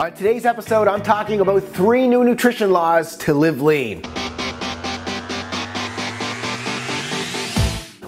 On today's episode, I'm talking about three new nutrition laws to live lean.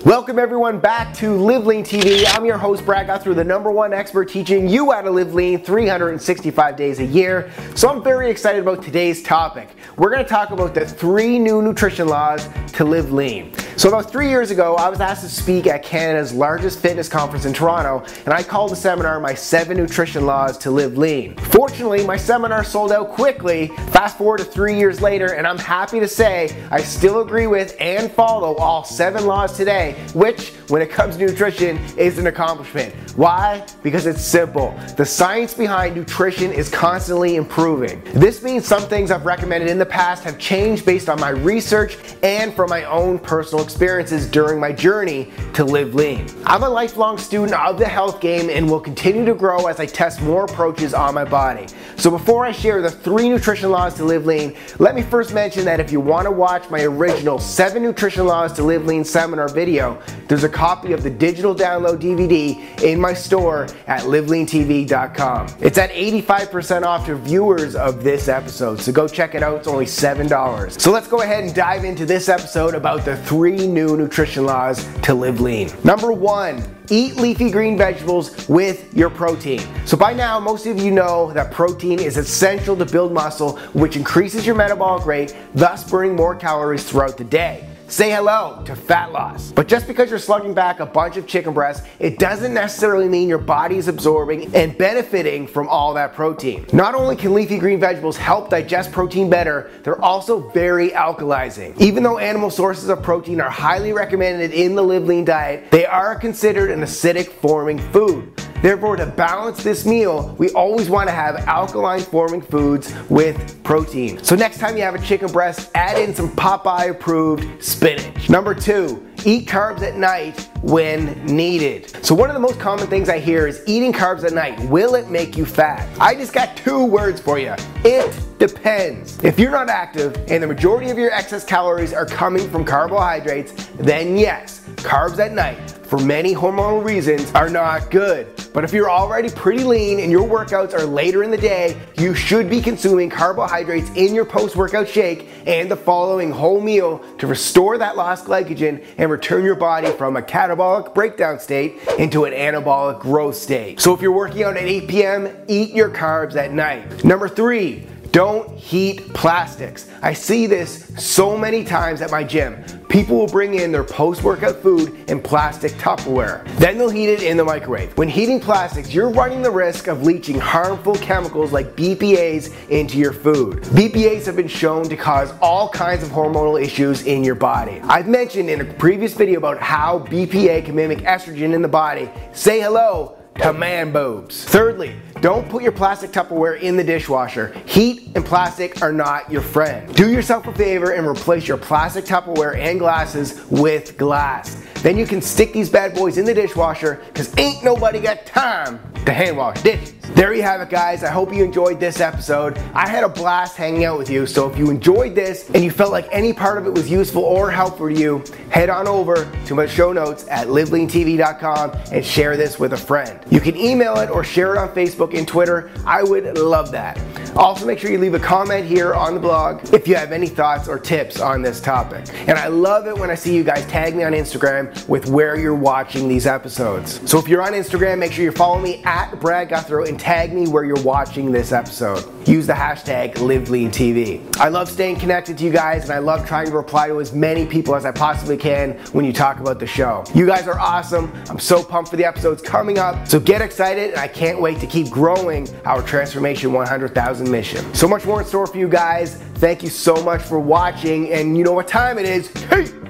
Welcome everyone back to Live Lean TV. I'm your host Brad Gouthro, the number one expert teaching you how to live lean 365 days a year. So I'm very excited about today's topic. We're going to talk about the three new nutrition laws to live lean. So about three years ago, I was asked to speak at Canada's largest fitness conference in Toronto, and I called the seminar My Seven Nutrition Laws to Live Lean. Fortunately, my seminar sold out quickly. Fast forward to three years later, and I'm happy to say I still agree with and follow all seven laws today, which, when it comes to nutrition, is an accomplishment. Why? Because it's simple. The science behind nutrition is constantly improving. This means some things I've recommended in the past have changed based on my research and from my own personal experiences during my journey to live lean. I'm a lifelong student of the health game and will continue to grow as I test more approaches on my body. So before I share the three nutrition laws to live lean, let me first mention that if you want to watch my original seven nutrition laws to live lean seminar video, there's a copy of the digital download DVD in my store at liveleantv.com. It's at 85% off to viewers of this episode, so go check it out. It's only $7. So let's go ahead and dive into this episode about the three new nutrition laws to live lean. Number one, eat leafy green vegetables with your protein. So by now, most of you know that protein is essential to build muscle, which increases your metabolic rate, thus burning more calories throughout the day. Say hello to fat loss. But just because you're slugging back a bunch of chicken breasts, it doesn't necessarily mean your body is absorbing and benefiting from all that protein. Not only can leafy green vegetables help digest protein better, they're also very alkalizing. Even though animal sources of protein are highly recommended in the Live Lean diet, they are considered an acidic forming food. Therefore, to balance this meal, we always want to have alkaline forming foods with protein. So next time you have a chicken breast, add in some Popeye approved spinach. Number two, eat carbs at night when needed. So one of the most common things I hear is eating carbs at night. Will it make you fat? I just got two words for you. It depends. If you're not active and the majority of your excess calories are coming from carbohydrates, then yes, carbs at night for many hormonal reasons are not good. But if you're already pretty lean and your workouts are later in the day, you should be consuming carbohydrates in your post workout shake and the following whole meal to restore that lost glycogen and return your body from a catabolic breakdown state into an anabolic growth state. So if you're working out at 8 p.m., eat your carbs at night. Number three, don't heat plastics. I see this so many times at my gym. People will bring in their post-workout food in plastic Tupperware. Then they'll heat it in the microwave. When heating plastics, you're running the risk of leaching harmful chemicals like BPAs into your food. BPAs have been shown to cause all kinds of hormonal issues in your body. I've mentioned in a previous video about how BPA can mimic estrogen in the body. Say hello to man boobs. Thirdly, don't put your plastic Tupperware in the dishwasher. Heat and plastic are not your friend. Do yourself a favor and replace your plastic Tupperware and glasses with glass. Then you can stick these bad boys in the dishwasher because ain't nobody got time to hand wash dishes. There you have it, guys. I hope you enjoyed this episode. I had a blast hanging out with you, so if you enjoyed this and you felt like any part of it was useful or helpful to you, head on over to my show notes at liveleantv.com and share this with a friend. You can email it or share it on Facebook and Twitter. I would love that. Also, make sure you leave a comment here on the blog if you have any thoughts or tips on this topic. And I love it when I see you guys tag me on Instagram with where you're watching these episodes. So if you're on Instagram, make sure you follow me at Brad Gouthro and tag me where you're watching this episode. Use the hashtag LiveLeanTV. I love staying connected to you guys and I love trying to reply to as many people as I possibly can when you talk about the show. You guys are awesome. I'm so pumped for the episodes coming up. So get excited and I can't wait to keep growing our Transformation 100,000 mission. So much more in store for you guys. Thank you so much for watching, and you know what time it is. Hey!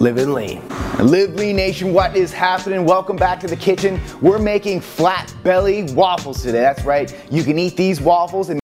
Living lean. Live Lean Nation, what is happening? Welcome back to the kitchen. We're making flat belly waffles today. That's right. You can eat these waffles and